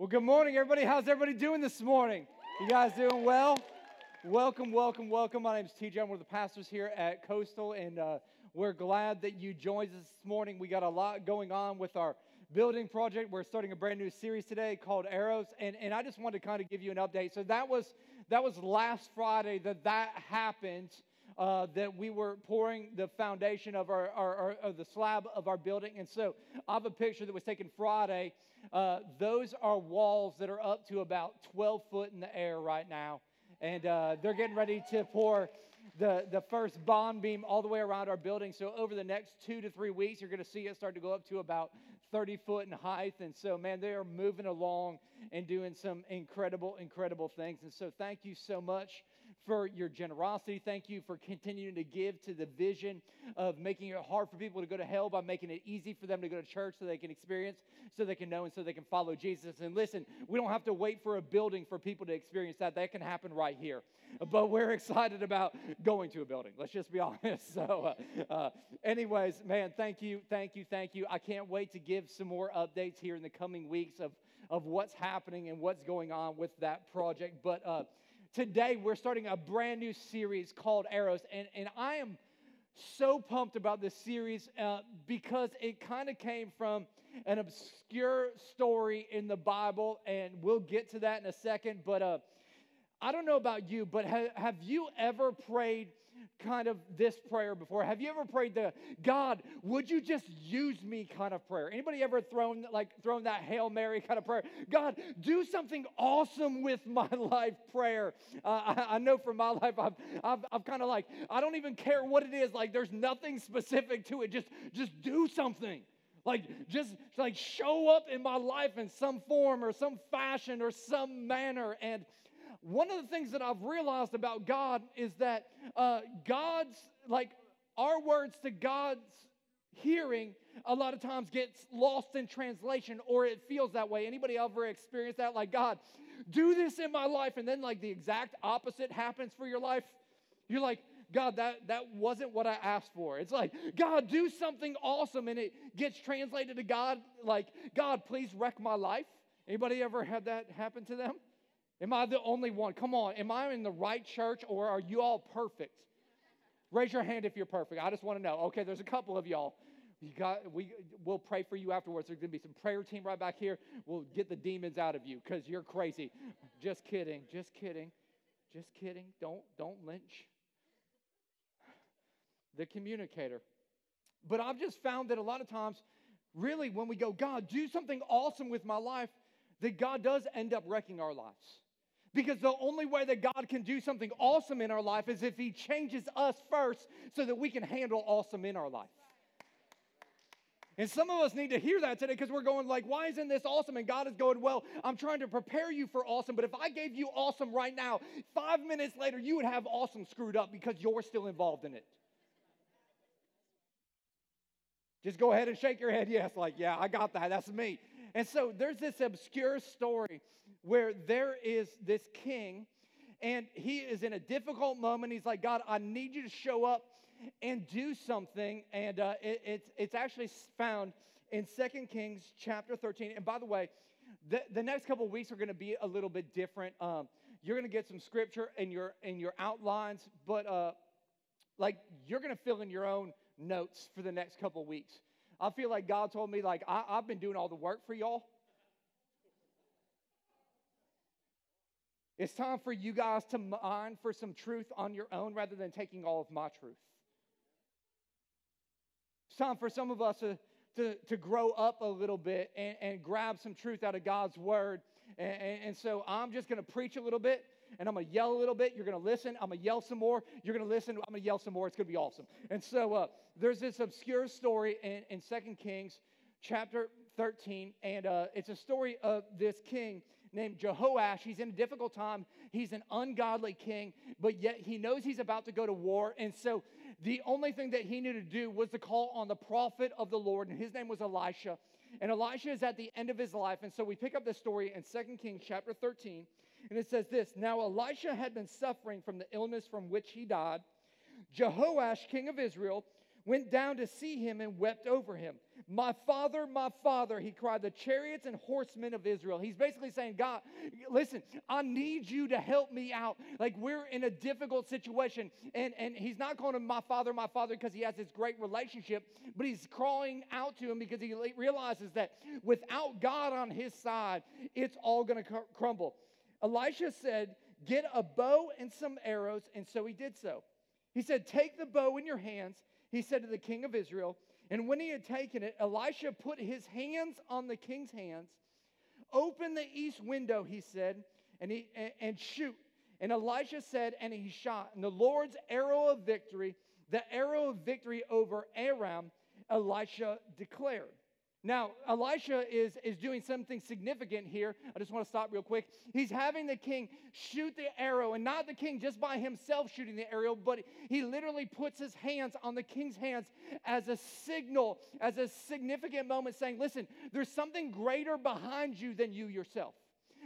Well, good morning, everybody. How's everybody doing this morning? You guys doing well? Welcome, welcome, welcome. My name is TJ. I'm one of the pastors here at Coastal, and uh, we're glad that you joined us this morning. We got a lot going on with our building project. We're starting a brand new series today called Arrows, and, and I just wanted to kind of give you an update. So that was that was last Friday that that happened uh, that we were pouring the foundation of our, our, our, the slab of our building. And so I have a picture that was taken Friday. Uh, those are walls that are up to about 12 foot in the air right now. And uh, they're getting ready to pour the, the first bond beam all the way around our building. So over the next two to three weeks, you're going to see it start to go up to about 30 foot in height. And so, man, they are moving along and doing some incredible, incredible things. And so, thank you so much for your generosity. Thank you for continuing to give to the vision of making it hard for people to go to hell by making it easy for them to go to church so they can experience, so they can know, and so they can follow Jesus. And listen, we don't have to wait for a building for people to experience that. That can happen right here. But we're excited about going to a building. Let's just be honest. So, uh, uh, anyways, man, thank you, thank you, thank you. I can't wait to give some more updates here in the coming weeks of, of what's happening and what's going on with that project. But, uh, today we're starting a brand new series called Arrows. And, and I am so pumped about this series uh, because it kind of came from an obscure story in the Bible. And we'll get to that in a second. But uh, I don't know about you, but ha- have you ever prayed kind of this prayer before? Have you ever prayed the God, would you just use me kind of prayer? Anybody ever thrown like thrown that Hail Mary kind of prayer? God, do something awesome with my life prayer. Uh, I, I, know for my life, I've, I've, I've kind of like, I don't even care what it is. Like there's nothing specific to it. Just, just do something like just like show up in my life in some form or some fashion or some manner and one of the things that I've realized about God is that uh, God's, like, our words to God's hearing a lot of times gets lost in translation or it feels that way. Anybody ever experienced that? Like god do this in my life and then like the exact opposite happens for your life. You're like god that that wasn't what i asked for. It's like god do something awesome and it gets translated to god like god please wreck my life. Anybody ever had that happen to them Am I the only one? Come on. Am I in the right church or are you all perfect? Raise your hand if you're perfect. I just want to know. Okay, there's a couple of y'all. You got we we'll pray for you afterwards. There's gonna be some prayer team right back here. We'll get the demons out of you because you're crazy. Just kidding. Just kidding. Just kidding. Don't don't lynch. The communicator. But I've just found that a lot of times, really, when we go, God, do something awesome with my life, that God does end up wrecking our lives. Because the only way that God can do something awesome in our life is if He changes us first so that we can handle awesome in our life. And some of us need to hear that today because we're going like, why isn't this awesome? And God is going, well, I'm trying to prepare you for awesome. But if I gave you awesome right now, five minutes later, you would have awesome screwed up because you're still involved in it. Just go ahead and shake your head. Yes, like, yeah, I got that. That's me. And so there's this obscure story where there is this king, and he is in a difficult moment. He's like, God, I need you to show up and do something. And uh, it, it's, it's actually found in Second Kings chapter 13. And by the way, the, the next couple of weeks are going to be a little bit different. Um, you're going to get some scripture in your in your outlines, but uh, like you're going to fill in your own notes for the next couple of weeks. I feel like God told me, like, I, I've been doing all the work for y'all. It's time for you guys to mine for some truth on your own rather than taking all of my truth. It's time for some of us to, to, to grow up a little bit and, and grab some truth out of God's word. And, and, and so I'm just going to preach a little bit and I'm going to yell a little bit. You're going to listen. I'm going to yell some more. You're going to listen. I'm going to yell some more. It's going to be awesome. And so uh, there's this obscure story in, in 2 Kings chapter 13, and uh, it's a story of this king named Jehoash. He's in a difficult time. He's an ungodly king, but yet he knows he's about to go to war. And so the only thing that he needed to do was to call on the prophet of the Lord, and his name was Elisha. And Elisha is at the end of his life. And so we pick up this story in 2 Kings chapter 13. And it says this Now Elisha had been suffering from the illness from which he died. Jehoash, king of Israel, went down to see him and wept over him. My father, my father, he cried, the chariots and horsemen of Israel. He's basically saying, God, listen, I need you to help me out. Like we're in a difficult situation. And, and he's not calling him my father, my father, because he has this great relationship, but he's crawling out to him because he realizes that without God on his side, it's all going to crumble. Elisha said, Get a bow and some arrows. And so he did so. He said, Take the bow in your hands he said to the king of Israel. And when he had taken it, Elisha put his hands on the king's hands. Open the east window, he said, and, he, and, shoot. And Elisha said, and he shot. And the Lord's arrow of victory, the arrow of victory over Aram, Elisha declared. Now, Elisha is, is doing something significant here. I just want to stop real quick. He's having the king shoot the arrow, and not the king just by himself shooting the arrow, but he literally puts his hands on the king's hands as a signal, as a significant moment, saying, Listen, there's something greater behind you than you yourself.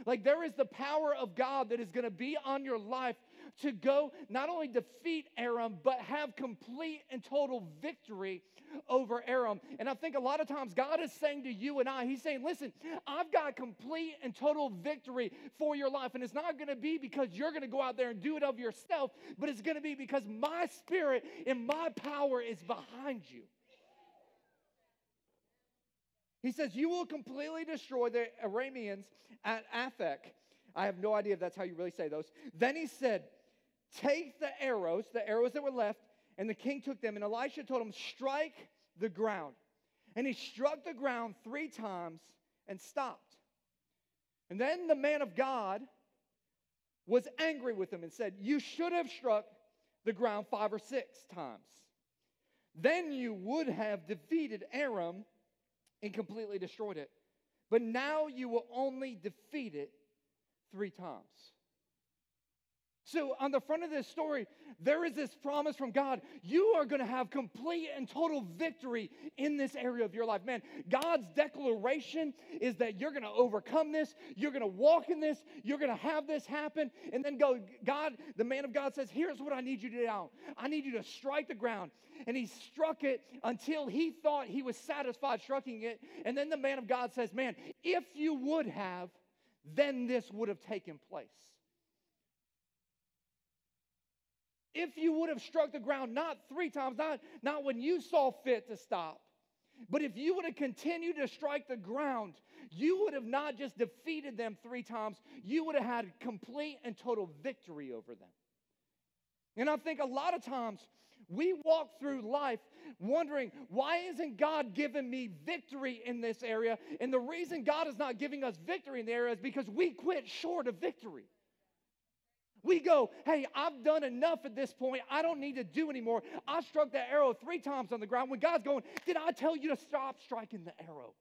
Like there is the power of God that is going to be on your life to go not only defeat Aram, but have complete and total victory over Aram. And I think a lot of times God is saying to you and I, He's saying, listen, I've got complete and total victory for your life. And it's not going to be because you're going to go out there and do it of yourself, but it's going to be because my spirit and my power is behind you. He says, You will completely destroy the Arameans at Aphek. I have no idea if that's how you really say those. Then he said, Take the arrows, the arrows that were left, and the king took them. And Elisha told him, Strike the ground. And he struck the ground three times and stopped. And then the man of God was angry with him and said, You should have struck the ground five or six times. Then you would have defeated Aram and completely destroyed it. But now you will only defeat it three times. So, on the front of this story, there is this promise from God. You are going to have complete and total victory in this area of your life. Man, God's declaration is that you're going to overcome this, you're going to walk in this, you're going to have this happen. And then go, God, the man of God says, Here's what I need you to do now I need you to strike the ground. And he struck it until he thought he was satisfied striking it. And then the man of God says, Man, if you would have, then this would have taken place. If you would have struck the ground not three times, not, not when you saw fit to stop, but if you would have continued to strike the ground, you would have not just defeated them three times, you would have had complete and total victory over them. And I think a lot of times we walk through life wondering, why isn't God giving me victory in this area? And the reason God is not giving us victory in the area is because we quit short of victory. We go, hey, I've done enough at this point. I don't need to do anymore. I struck that arrow three times on the ground. When God's going, did I tell you to stop striking the arrow?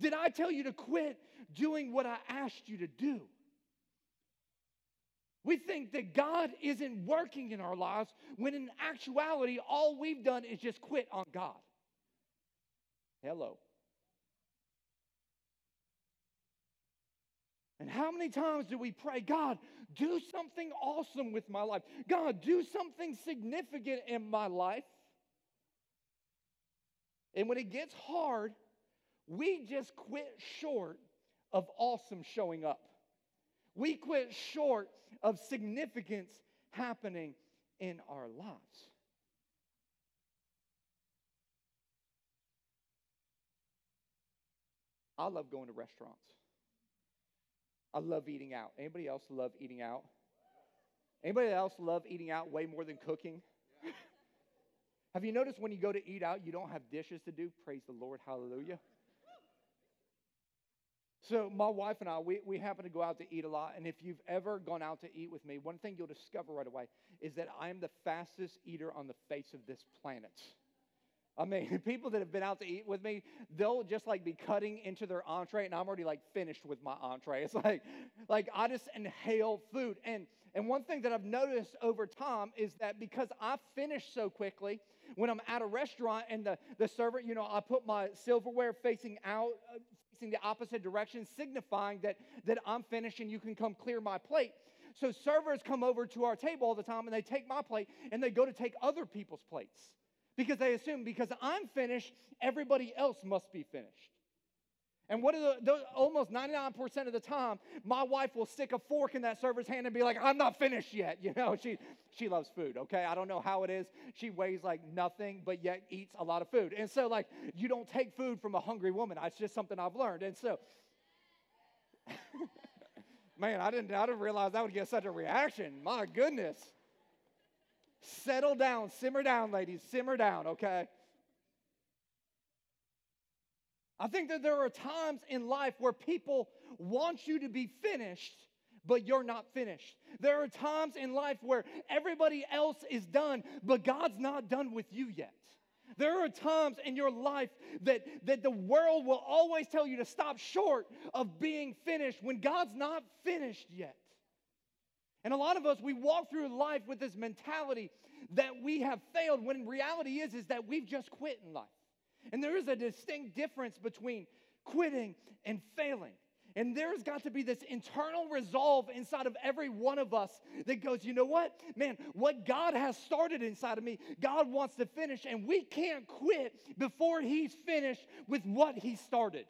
Did I tell you to quit doing what I asked you to do? We think that God isn't working in our lives when in actuality, all we've done is just quit on God. Hello. And how many times do we pray, God, do something awesome with my life? God, do something significant in my life. And when it gets hard, we just quit short of awesome showing up. We quit short of significance happening in our lives. I love going to restaurants. I love eating out. Anybody else love eating out? Anybody else love eating out way more than cooking? have you noticed when you go to eat out, you don't have dishes to do? Praise the Lord. Hallelujah. So, my wife and I, we, we happen to go out to eat a lot. And if you've ever gone out to eat with me, one thing you'll discover right away is that I am the fastest eater on the face of this planet. I mean, people that have been out to eat with me, they'll just like be cutting into their entree, and I'm already like finished with my entree. It's like, like I just inhale food. And and one thing that I've noticed over time is that because I finish so quickly, when I'm at a restaurant and the, the server, you know, I put my silverware facing out, uh, facing the opposite direction, signifying that, that I'm finished and you can come clear my plate. So servers come over to our table all the time and they take my plate and they go to take other people's plates Because they assume because I'm finished, everybody else must be finished. And what are the, almost 99% of the time, my wife will stick a fork in that server's hand and be like, I'm not finished yet. You know, she, she loves food, okay? I don't know how it is. She weighs like nothing, but yet eats a lot of food. And so, like, you don't take food from a hungry woman. It's just something I've learned. And so, man, I didn't, I didn't realize that would get such a reaction. My goodness. Settle down, simmer down, ladies, simmer down, okay? I think that there are times in life where people want you to be finished, but you're not finished. There are times in life where everybody else is done, but God's not done with you yet. There are times in your life that, that the world will always tell you to stop short of being finished when God's not finished yet. And a lot of us, we walk through life with this mentality that we have failed when reality is, is that we've just quit in life. And there is a distinct difference between quitting and failing. And there's got to be this internal resolve inside of every one of us that goes, you know what? Man, what God has started inside of me, God wants to finish, and we can't quit before He's finished with what He started.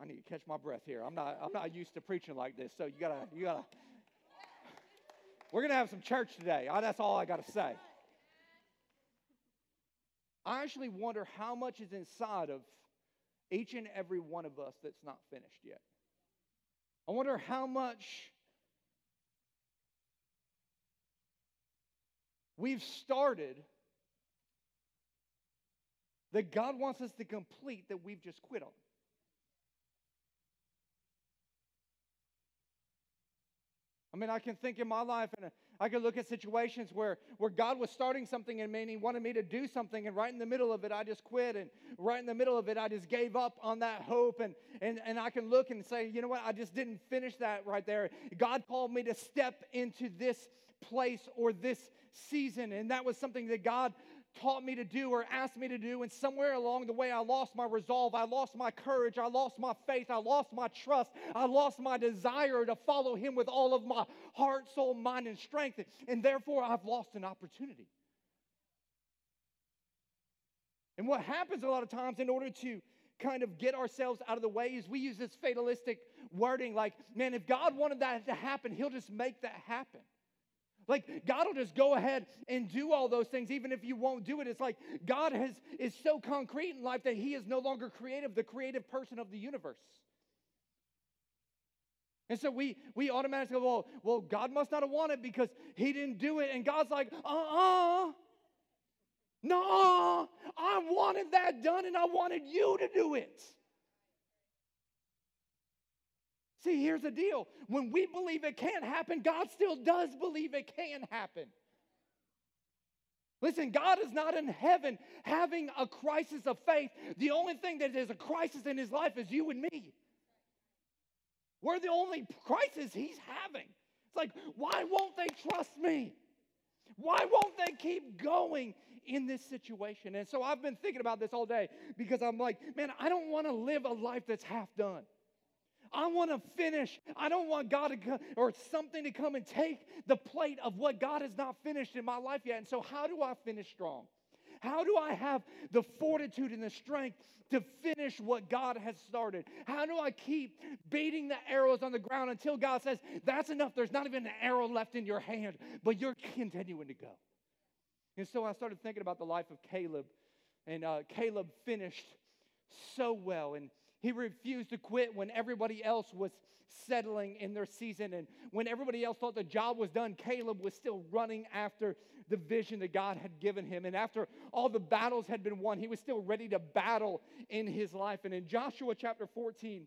I need to catch my breath here. I'm not, I'm not used to preaching like this, so you gotta, you gotta. We're gonna have some church today. That's all I gotta say. I actually wonder how much is inside of each and every one of us that's not finished yet. I wonder how much we've started that God wants us to complete that we've just quit on. Mean, I can think in my life, and I can look at situations where, where God was starting something in me and He wanted me to do something, and right in the middle of it, I just quit. And right in the middle of it, I just gave up on that hope. And, and, and I can look and say, you know what, I just didn't finish that right there. God called me to step into this place or this season, and that was something that God taught me to do or asked me to do. And somewhere along the way, I lost my resolve. I lost my courage. I lost my faith. I lost my trust. I lost my desire to follow Him with all of my heart, soul, mind, and strength. And therefore, I've lost an opportunity. And what happens a lot of times in order to kind of get ourselves out of the way is we use this fatalistic wording like, man, if God wanted that to happen, He'll just make that happen. Like God will just go ahead and do all those things, even if you won't do it. It's like God has is so concrete in life that He is no longer creative, the creative person of the universe. And so we we automatically go, well, well, God must not have wanted because He didn't do it. And God's like, uh-uh. No, I wanted that done and I wanted you to do it. See, here's the deal. When we believe it can't happen, God still does believe it can happen. Listen, God is not in heaven having a crisis of faith. The only thing that is a crisis in his life is you and me. We're the only crisis he's having. It's like, why won't they trust me? Why won't they keep going in this situation? And so I've been thinking about this all day because I'm like, man, I don't want to live a life that's half done. I want to finish. I don't want God to come, or something to come and take the plate of what God has not finished in my life yet. And so, how do I finish strong? How do I have the fortitude and the strength to finish what God has started? How do I keep beating the arrows on the ground until God says, That's enough? There's not even an arrow left in your hand, but you're continuing to go. And so I started thinking about the life of Caleb, and uh, Caleb finished so well. And he refused to quit when everybody else was settling in their season. And when everybody else thought the job was done, Caleb was still running after the vision that God had given him. And after all the battles had been won, he was still ready to battle in his life. And in Joshua chapter 14,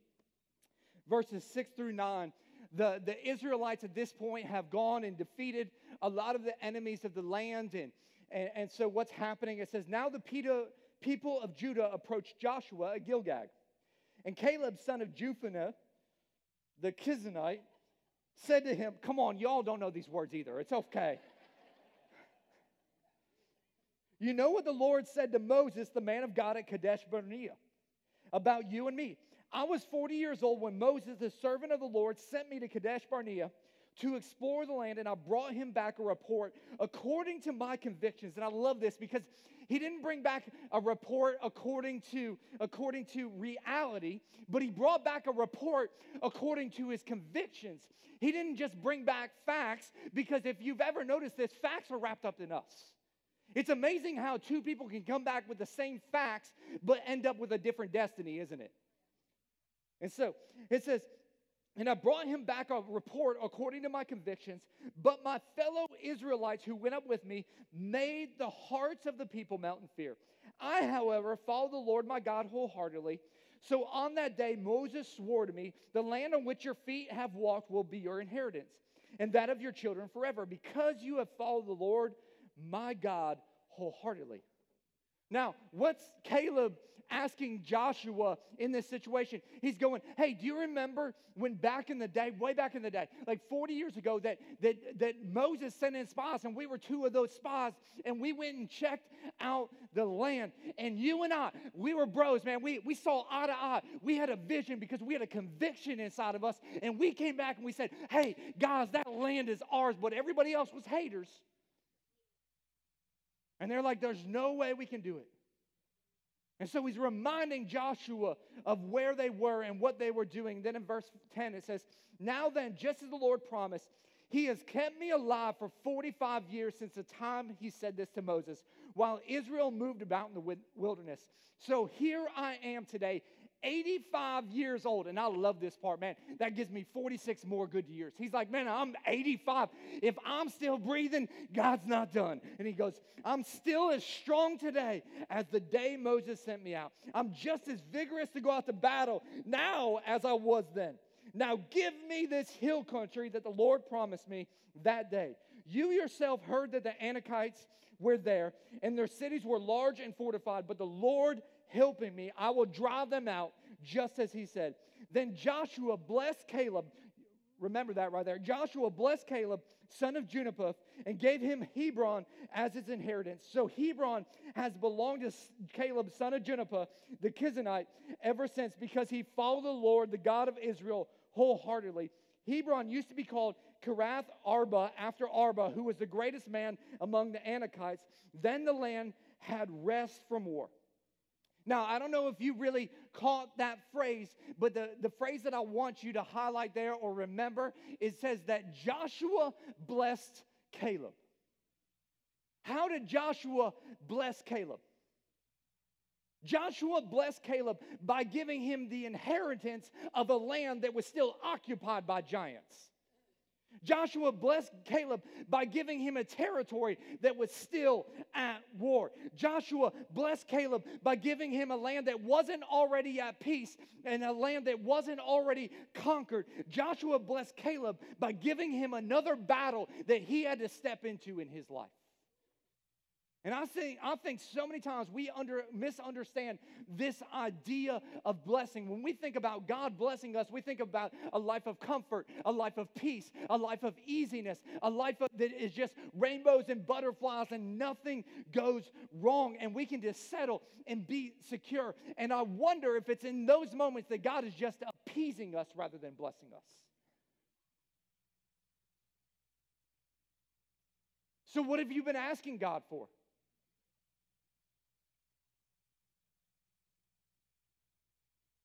verses 6 through 9, the, the Israelites at this point have gone and defeated a lot of the enemies of the land. And, and, and so what's happening? It says, Now the people of Judah approached Joshua at Gilgal and Caleb, son of Jephunneh, the Kenizzite, said to him, Come on, y'all don't know these words either. It's okay. you know what the Lord said to Moses, the man of God at Kadesh Barnea, about you and me. I was 40 years old when Moses, the servant of the Lord, sent me to Kadesh Barnea to explore the land, and I brought him back a report according to my convictions. And I love this because he didn't bring back a report according to, according to reality, but he brought back a report according to his convictions. He didn't just bring back facts because if you've ever noticed this, facts are wrapped up in us. It's amazing how two people can come back with the same facts but end up with a different destiny, isn't it? And so it says, and I brought him back a report according to my convictions. But my fellow Israelites who went up with me made the hearts of the people melt in fear. I, however, followed the Lord my God wholeheartedly. So on that day, Moses swore to me, The land on which your feet have walked will be your inheritance, and that of your children forever, because you have followed the Lord my God wholeheartedly. Now, what's Caleb asking Joshua in this situation? He's going, Hey, do you remember when back in the day, way back in the day, like 40 years ago, that, that, that Moses sent in spies and we were two of those spies and we went and checked out the land. And you and I, we were bros, man. We, we saw eye to eye. We had a vision because we had a conviction inside of us. And we came back and we said, Hey, guys, that land is ours, but everybody else was haters. And they're like, there's no way we can do it. And so he's reminding Joshua of where they were and what they were doing. Then in verse 10, it says, Now then, just as the Lord promised, he has kept me alive for 45 years since the time he said this to Moses, while Israel moved about in the wilderness. So here I am today, 85 years old. And I love this part, man. That gives me 46 more good years. He's like, man, I'm 85. If I'm still breathing, God's not done. And he goes, I'm still as strong today as the day Moses sent me out. I'm just as vigorous to go out to battle now as I was then. Now give me this hill country that the Lord promised me that day. You yourself heard that the Anakites were there, and their cities were large and fortified, but the Lord helping me, I will drive them out just as he said. Then Joshua blessed Caleb. Remember that right there. Joshua blessed Caleb, son of Juniputh, and gave him Hebron as his inheritance. So Hebron has belonged to Caleb, son of Juniputh, the Kenizzite, ever since because he followed the Lord, the God of Israel, wholeheartedly. Hebron used to be called Kiriath Arba after Arba, who was the greatest man among the Anakites. Then the land had rest from war. Now, I don't know if you really caught that phrase, but the, the phrase that I want you to highlight there or remember, it says that Joshua blessed Caleb. How did Joshua bless Caleb? Joshua blessed Caleb by giving him the inheritance of a land that was still occupied by giants. Joshua blessed Caleb by giving him a territory that was still at war. Joshua blessed Caleb by giving him a land that wasn't already at peace and a land that wasn't already conquered. Joshua blessed Caleb by giving him another battle that he had to step into in his life. And I think, I think so many times we under, misunderstand this idea of blessing. When we think about God blessing us, we think about a life of comfort, a life of peace, a life of easiness, a life of, that is just rainbows and butterflies and nothing goes wrong. And we can just settle and be secure. And I wonder if it's in those moments that God is just appeasing us rather than blessing us. So, what have you been asking God for?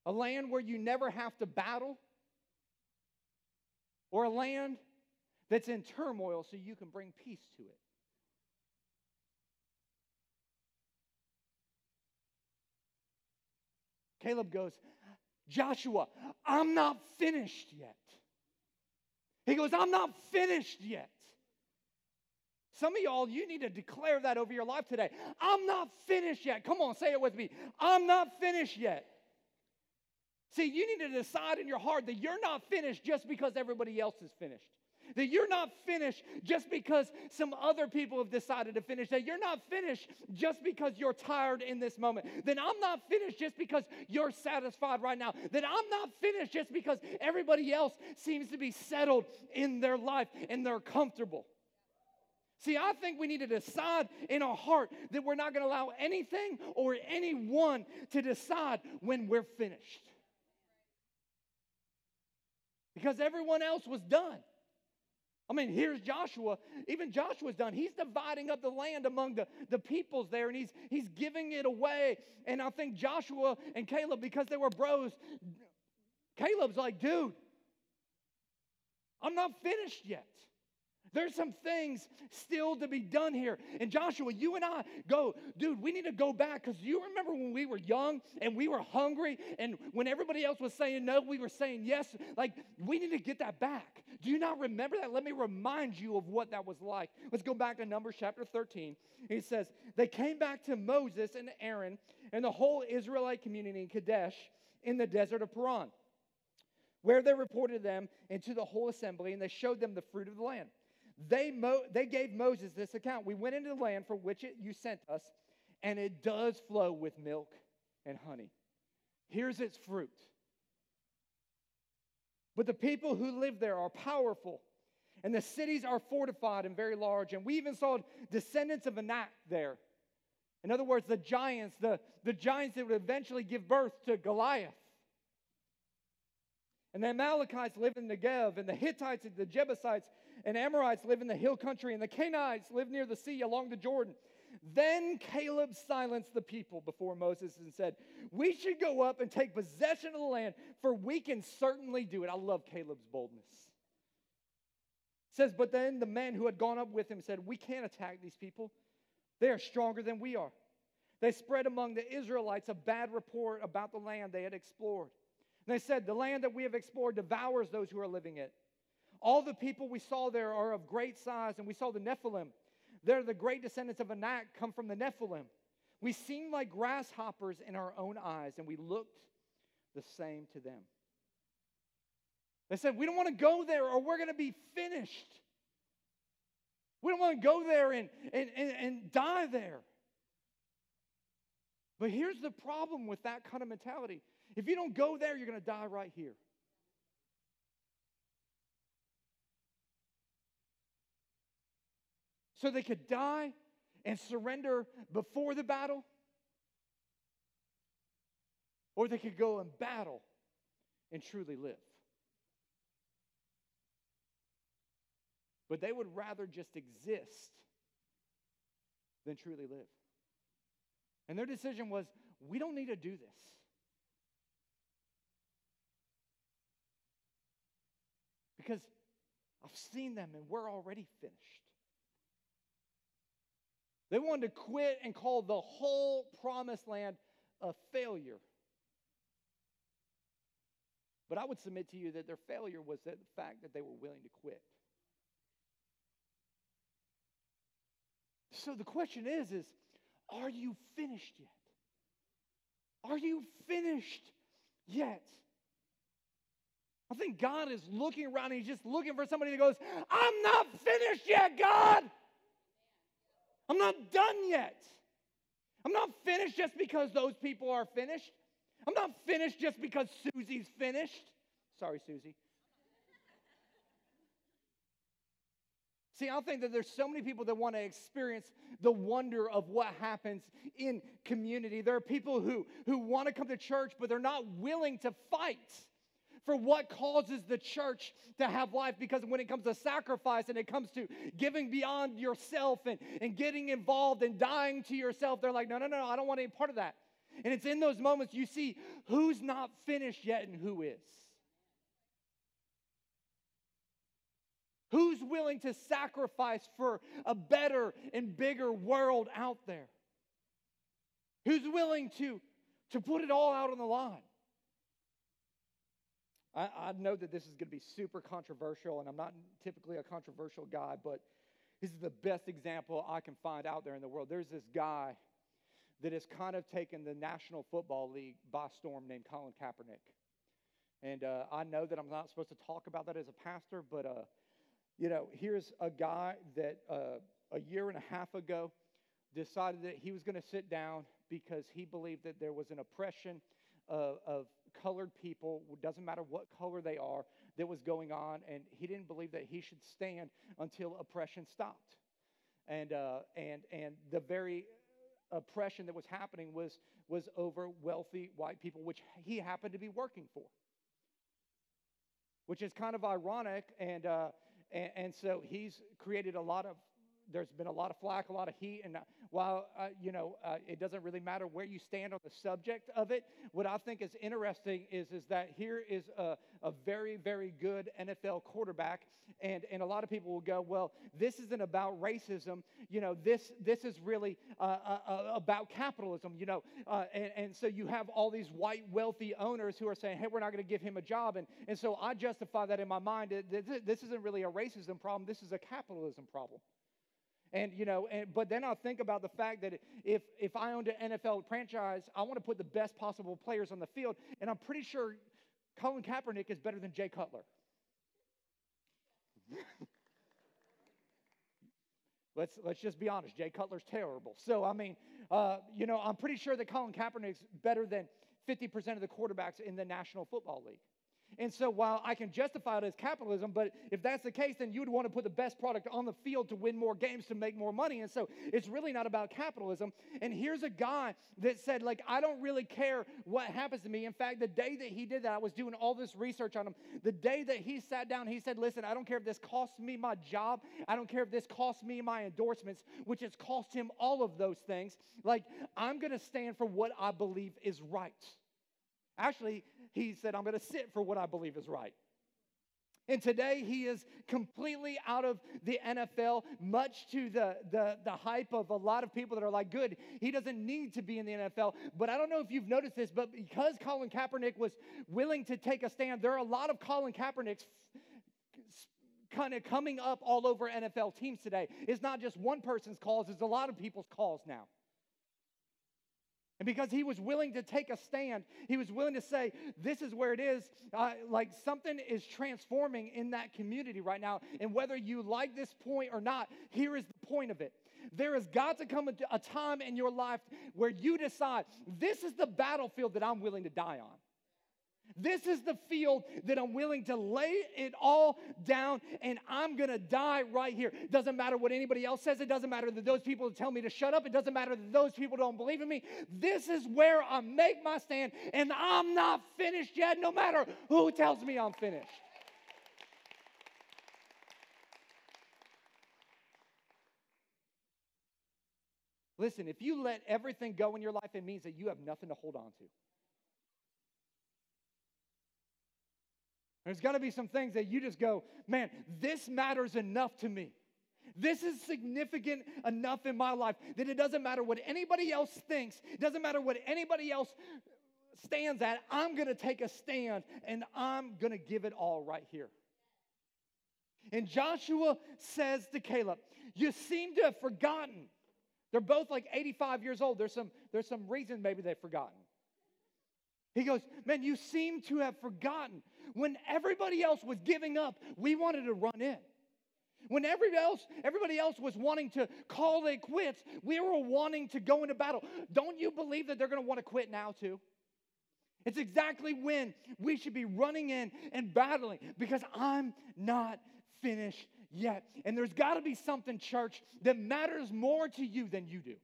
A land where you never have to battle, or a land that's in turmoil so you can bring peace to it. Caleb goes, Joshua, I'm not finished yet. He goes, I'm not finished yet. Some of y'all, you need to declare that over your life today. I'm not finished yet. Come on, say it with me. I'm not finished yet. See, you need to decide in your heart that you're not finished just because everybody else is finished. That you're not finished just because some other people have decided to finish. That you're not finished just because you're tired in this moment. That I'm not finished just because you're satisfied right now. That I'm not finished just because everybody else seems to be settled in their life and they're comfortable. See, I think we need to decide in our heart that we're not going to allow anything or anyone to decide when we're finished because everyone else was done. I mean, here's Joshua. Even Joshua's done. He's dividing up the land among the, the peoples there, and he's, he's giving it away. And I think Joshua and Caleb, because they were bros, Caleb's like, dude, I'm not finished yet. There's some things still to be done here. And Joshua, you and I go, dude, we need to go back because you remember when we were young and we were hungry, and when everybody else was saying no, we were saying yes. Like, we need to get that back. Do you not remember that? Let me remind you of what that was like. Let's go back to Numbers chapter 13. He says, They came back to Moses and Aaron and the whole Israelite community in Kadesh in the desert of Paran, where they reported them into the whole assembly and they showed them the fruit of the land. They, mo- they gave Moses this account. We went into the land for which it, you sent us, and it does flow with milk and honey. Here's its fruit. But the people who live there are powerful, and the cities are fortified and very large. And we even saw descendants of Anak there. In other words, the giants, the, the giants that would eventually give birth to Goliath. And the Amalekites live in Negev, and the Hittites and the Jebusites and Amorites live in the hill country, and the Canaanites live near the sea along the Jordan. Then Caleb silenced the people before Moses and said, We should go up and take possession of the land, for we can certainly do it. I love Caleb's boldness. It says, But then the men who had gone up with him said, We can't attack these people. They are stronger than we are. They spread among the Israelites a bad report about the land they had explored. And they said, The land that we have explored devours those who are living it. All the people we saw there are of great size, and we saw the Nephilim. They're the great descendants of Anak, come from the Nephilim. We seemed like grasshoppers in our own eyes, and we looked the same to them. They said, We don't want to go there, or we're going to be finished. We don't want to go there and, and, and, and die there. But here's the problem with that kind of mentality if you don't go there, you're going to die right here. So they could die and surrender before the battle, or they could go and battle and truly live. But they would rather just exist than truly live. And their decision was we don't need to do this. Because I've seen them and we're already finished. They wanted to quit and call the whole promised land a failure. But I would submit to you that their failure was the fact that they were willing to quit. So the question is is are you finished yet? Are you finished yet? I think God is looking around and he's just looking for somebody that goes, I'm not finished yet, God. I'm not done yet. I'm not finished just because those people are finished. I'm not finished just because Susie's finished. Sorry, Susie. See, I think that there's so many people that want to experience the wonder of what happens in community. There are people who, who want to come to church, but they're not willing to fight for what causes the church to have life because when it comes to sacrifice and it comes to giving beyond yourself and, and getting involved and dying to yourself, they're like, no, no, no, I don't want any part of that. And it's in those moments you see who's not finished yet and who is. Who's willing to sacrifice for a better and bigger world out there? Who's willing to, to put it all out on the line? I, I know that this is going to be super controversial, and I'm not typically a controversial guy, but this is the best example I can find out there in the world. There's this guy that has kind of taken the National Football League by storm named Colin Kaepernick. And uh, I know that I'm not supposed to talk about that as a pastor, but uh, you know, here's a guy that uh, a year and a half ago decided that he was going to sit down because he believed that there was an oppression of, of colored people, doesn't matter what color they are, that was going on, and he didn't believe that he should stand until oppression stopped. And, uh, and, and the very oppression that was happening was, was over wealthy white people, which he happened to be working for. Which is kind of ironic, and, uh, and, and so he's created a lot of there's been a lot of flack, a lot of heat, and uh, while uh, you know uh, it doesn't really matter where you stand on the subject of it, what I think is interesting is is that here is a, a very very good NFL quarterback, and and a lot of people will go, well, this isn't about racism, you know, this this is really uh, uh, uh about capitalism, you know, and and so you have all these white wealthy owners who are saying, hey, we're not going to give him a job, and and so I justify that in my mind. This isn't really a racism problem. This is a capitalism problem. And you know, and, but then I think about the fact that if if I owned an NFL franchise, I want to put the best possible players on the field, and I'm pretty sure Colin Kaepernick is better than Jay Cutler. let's let's just be honest. Jay Cutler's terrible. So I mean, uh, you know, I'm pretty sure that Colin Kaepernick's better than 50% of the quarterbacks in the National Football League. And so while I can justify it as capitalism, but if that's the case, then you would want to put the best product on the field to win more games to make more money. And so it's really not about capitalism. And here's a guy that said, like, I don't really care what happens to me. In fact, the day that he did that, I was doing all this research on him. The day that he sat down, he said, Listen, I don't care if this costs me my job. I don't care if this costs me my endorsements, which has cost him all of those things. Like, I'm going to stand for what I believe is right. Actually, he said, I'm going to sit for what I believe is right. And today he is completely out of the NFL, much to the, the, the hype of a lot of people that are like, good, he doesn't need to be in the NFL. But I don't know if you've noticed this, but because Colin Kaepernick was willing to take a stand, there are a lot of Colin Kaepernicks kind of coming up all over NFL teams today. It's not just one person's calls, it's a lot of people's calls now. And because he was willing to take a stand, he was willing to say, This is where it is. Uh, like something is transforming in that community right now. And whether you like this point or not, here is the point of it. There has got to come a time in your life where you decide, This is the battlefield that I'm willing to die on. This is the field that I'm willing to lay it all down and I'm going to die right here. Doesn't matter what anybody else says. It doesn't matter that those people tell me to shut up. It doesn't matter that those people don't believe in me. This is where I make my stand and I'm not finished yet, no matter who tells me I'm finished. Listen, if you let everything go in your life, it means that you have nothing to hold on to. There's got to be some things that you just go, man, this matters enough to me. This is significant enough in my life that it doesn't matter what anybody else thinks, it doesn't matter what anybody else stands at. I'm going to take a stand and I'm going to give it all right here. And Joshua says to Caleb, You seem to have forgotten. They're both like 85 years old. There's some, there's some reason maybe they've forgotten. He goes, Man, you seem to have forgotten. When everybody else was giving up, we wanted to run in. When everybody else, everybody else was wanting to call it quits, we were wanting to go into battle. Don't you believe that they're going to want to quit now, too? It's exactly when we should be running in and battling because I'm not finished yet. And there's got to be something, church, that matters more to you than you do.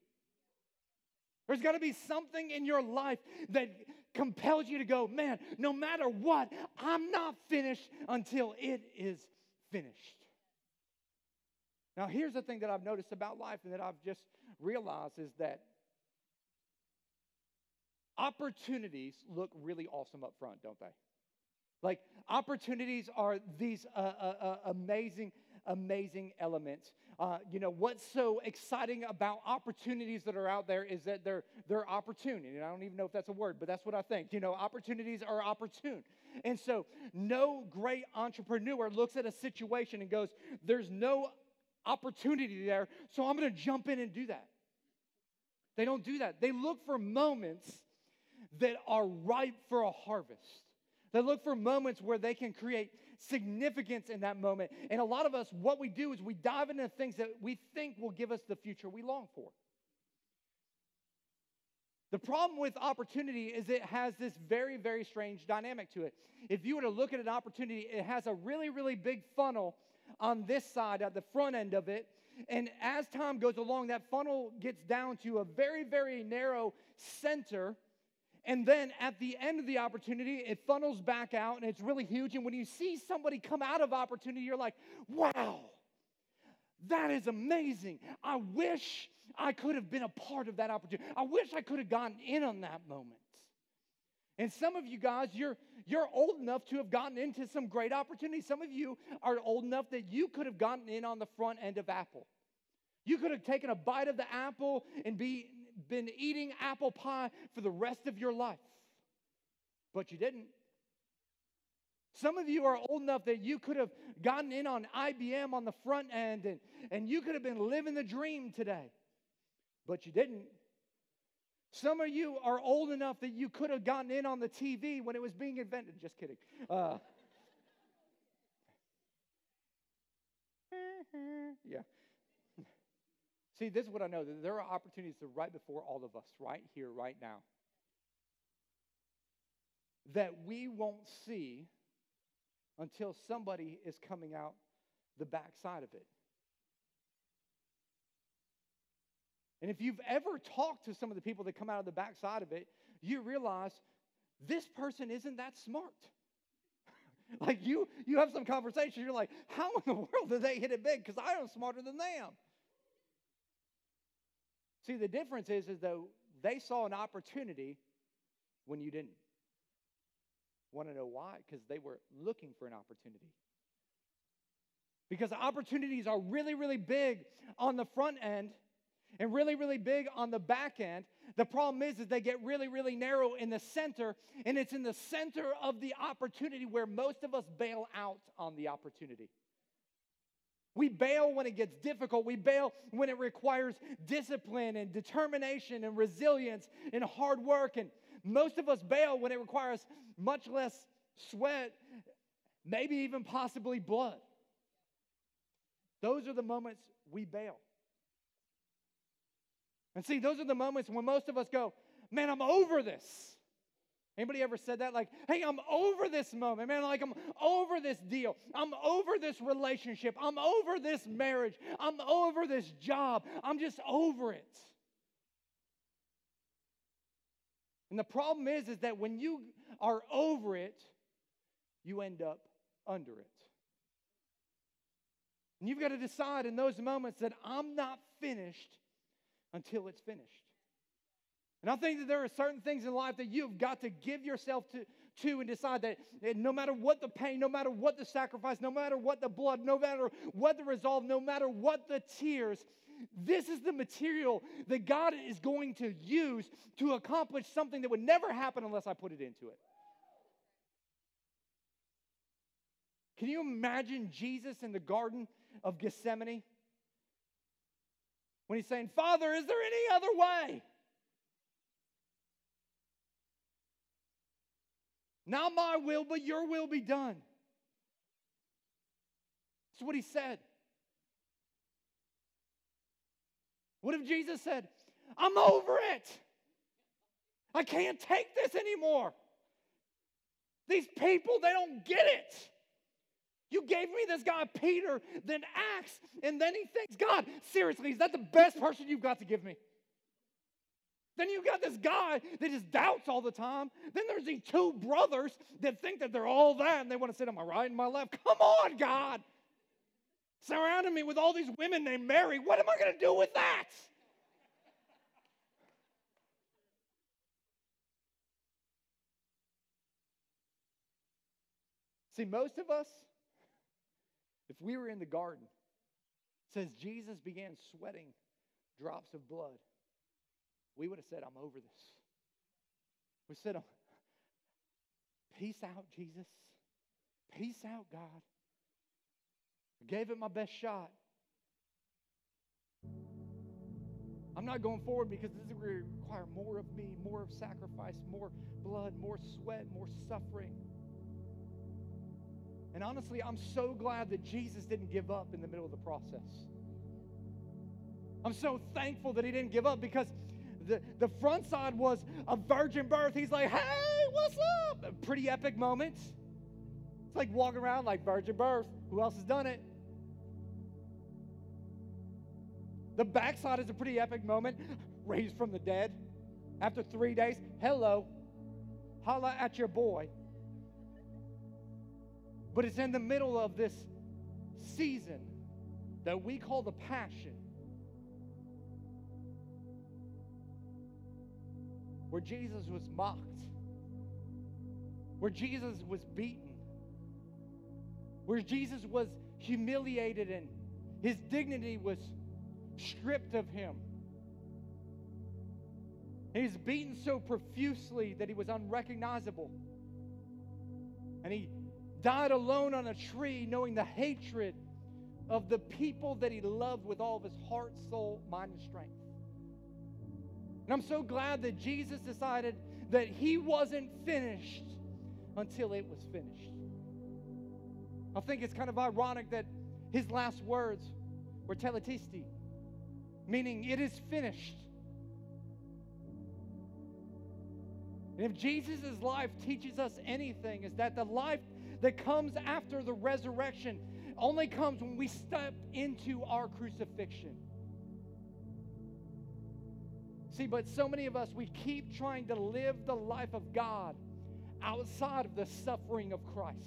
There's got to be something in your life that compels you to go, man, no matter what, I'm not finished until it is finished. Now, here's the thing that I've noticed about life and that I've just realized is that opportunities look really awesome up front, don't they? Like, opportunities are these uh, uh, uh, amazing amazing elements. Uh, you know, what's so exciting about opportunities that are out there is that they're, they're opportune. And I don't even know if that's a word, but that's what I think. You know, opportunities are opportune. And so, no great entrepreneur looks at a situation and goes, There's no opportunity there, so I'm going to jump in and do that. They don't do that. They look for moments that are ripe for a harvest. They look for moments where they can create significance in that moment. And a lot of us, what we do is we dive into things that we think will give us the future we long for. The problem with opportunity is it has this very, very strange dynamic to it. If you were to look at an opportunity, it has a really, really big funnel on this side, at the front end of it. And as time goes along, that funnel gets down to a very, very narrow center And then at the end of the opportunity, it funnels back out and it's really huge. And when you see somebody come out of opportunity, you're like, wow, that is amazing. I wish I could have been a part of that opportunity. I wish I could have gotten in on that moment. And some of you guys, you're, you're old enough to have gotten into some great opportunities. Some of you are old enough that you could have gotten in on the front end of Apple. You could have taken a bite of the apple and be, been eating apple pie for the rest of your life, but you didn't. Some of you are old enough that you could have gotten in on IBM on the front end and, and you could have been living the dream today, but you didn't. Some of you are old enough that you could have gotten in on the TV when it was being invented. Just kidding. Uh, yeah. See, this is what I know that there are opportunities that right before all of us, right here, right now, that we won't see until somebody is coming out the backside of it. And if you've ever talked to some of the people that come out of the backside of it, you realize this person isn't that smart. like you, you have some conversation, you're like, how in the world did they hit it big? Because I am smarter than them. See, the difference is, is though they saw an opportunity when you didn't. Want to know why? Because they were looking for an opportunity. Because opportunities are really, really big on the front end and really, really big on the back end. The problem is, is they get really, really narrow in the center, and it's in the center of the opportunity where most of us bail out on the opportunity. We bail when it gets difficult. We bail when it requires discipline and determination and resilience and hard work. And most of us bail when it requires much less sweat, maybe even possibly blood. Those are the moments we bail. And see, those are the moments when most of us go, man, I'm over this. Anybody ever said that? Like, hey, I'm over this moment, man. Like, I'm over this deal. I'm over this relationship. I'm over this marriage. I'm over this job. I'm just over it. And the problem is, is that when you are over it, you end up under it. And you've got to decide in those moments that I'm not finished until it's finished. And I think that there are certain things in life that you've got to give yourself to, to and decide that no matter what the pain, no matter what the sacrifice, no matter what the blood, no matter what the resolve, no matter what the tears, this is the material that God is going to use to accomplish something that would never happen unless I put it into it. Can you imagine Jesus in the Garden of Gethsemane? When he's saying, Father, is there any other way? Not my will, but your will be done. That's what he said. What if Jesus said, I'm over it? I can't take this anymore. These people, they don't get it. You gave me this guy, Peter, then Acts, and then he thinks, God, seriously, is that the best person you've got to give me? Then you got this guy that just doubts all the time. Then there's these two brothers that think that they're all that and they want to sit on my right and my left. Come on, God. Surrounding me with all these women named Mary. What am I going to do with that? See, most of us, if we were in the garden, says Jesus began sweating drops of blood we would have said, I'm over this. We said, Peace out, Jesus. Peace out, God. I gave it my best shot. I'm not going forward because this is going to require more of me, more of sacrifice, more blood, more sweat, more suffering. And honestly, I'm so glad that Jesus didn't give up in the middle of the process. I'm so thankful that he didn't give up because the, the front side was a virgin birth. He's like, hey, what's up? A pretty epic moment. It's like walking around like virgin birth. Who else has done it? The backside is a pretty epic moment. Raised from the dead after three days. Hello. holla at your boy. But it's in the middle of this season that we call the passion where Jesus was mocked, where Jesus was beaten, where Jesus was humiliated and his dignity was stripped of him. He was beaten so profusely that he was unrecognizable. And he died alone on a tree, knowing the hatred of the people that he loved with all of his heart, soul, mind, and strength. I'm so glad that Jesus decided that he wasn't finished until it was finished. I think it's kind of ironic that his last words were tetelestai, meaning it is finished. And if Jesus' life teaches us anything, is that the life that comes after the resurrection only comes when we step into our crucifixion. See, but so many of us, we keep trying to live the life of God outside of the suffering of Christ.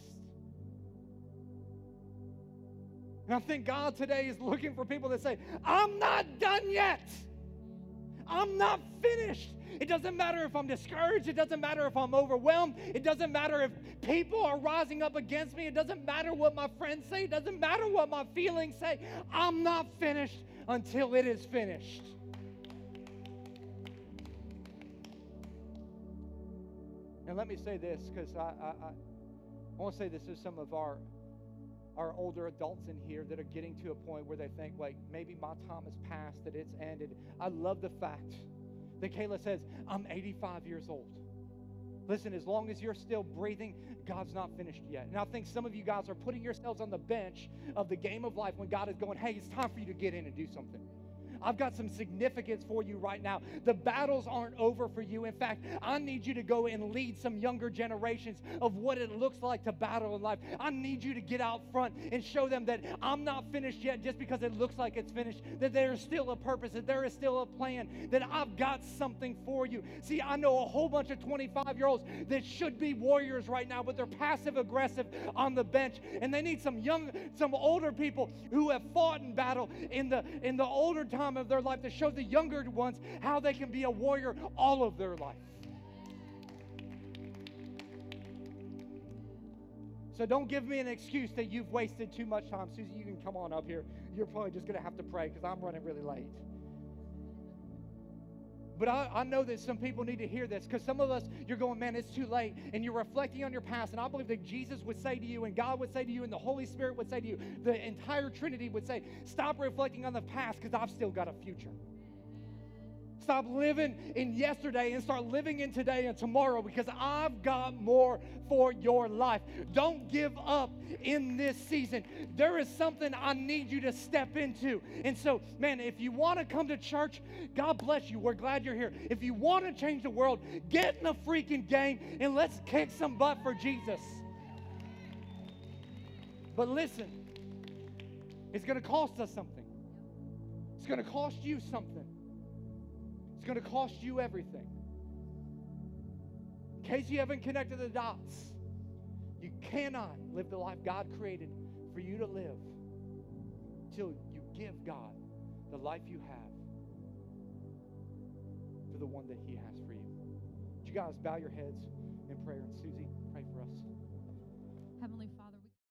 And I think God today is looking for people that say, I'm not done yet. I'm not finished. It doesn't matter if I'm discouraged. It doesn't matter if I'm overwhelmed. It doesn't matter if people are rising up against me. It doesn't matter what my friends say. It doesn't matter what my feelings say. I'm not finished until it is finished. And let me say this because I, I, I, I want to say this to some of our our older adults in here that are getting to a point where they think like maybe my time has passed that it's ended. I love the fact that kayla says i'm 85 years old. Listen as long as you're still breathing god's not finished yet. And i think some of you guys are putting yourselves on the bench of the game of life when god is going hey it's time for you to get in and do something I've got some significance for you right now. The battles aren't over for you. In fact, I need you to go and lead some younger generations of what it looks like to battle in life. I need you to get out front and show them that I'm not finished yet just because it looks like it's finished, that there is still a purpose, that there is still a plan, that I've got something for you. See, I know a whole bunch of 25 year olds that should be warriors right now, but they're passive aggressive on the bench, and they need some young, some older people who have fought in battle in the in the older time time of their life to show the younger ones how they can be a warrior all of their life. So don't give me an excuse that you've wasted too much time. Susie, you can come on up here. You're probably just going to have to pray because I'm running really late. But I, I, know that some people need to hear this because some of us, you're going, man, it's too late. And you're reflecting on your past. And I believe that Jesus would say to you, and God would say to you, and the Holy Spirit would say to you, the entire Trinity would say, stop reflecting on the past because I've still got a future. Stop living in yesterday and start living in today and tomorrow because I've got more for your life. Don't give up in this season. There is something I need you to step into. And so, man, if you want to come to church, God bless you. We're glad you're here. If you want to change the world, get in the freaking game and let's kick some butt for Jesus. But listen, it's going to cost us something. It's going to cost you something. Going to cost you everything. In case you haven't connected the dots, you cannot live the life God created for you to live till you give God the life you have for the one that He has for you. Would you guys bow your heads in prayer? And Susie, pray for us. Heavenly.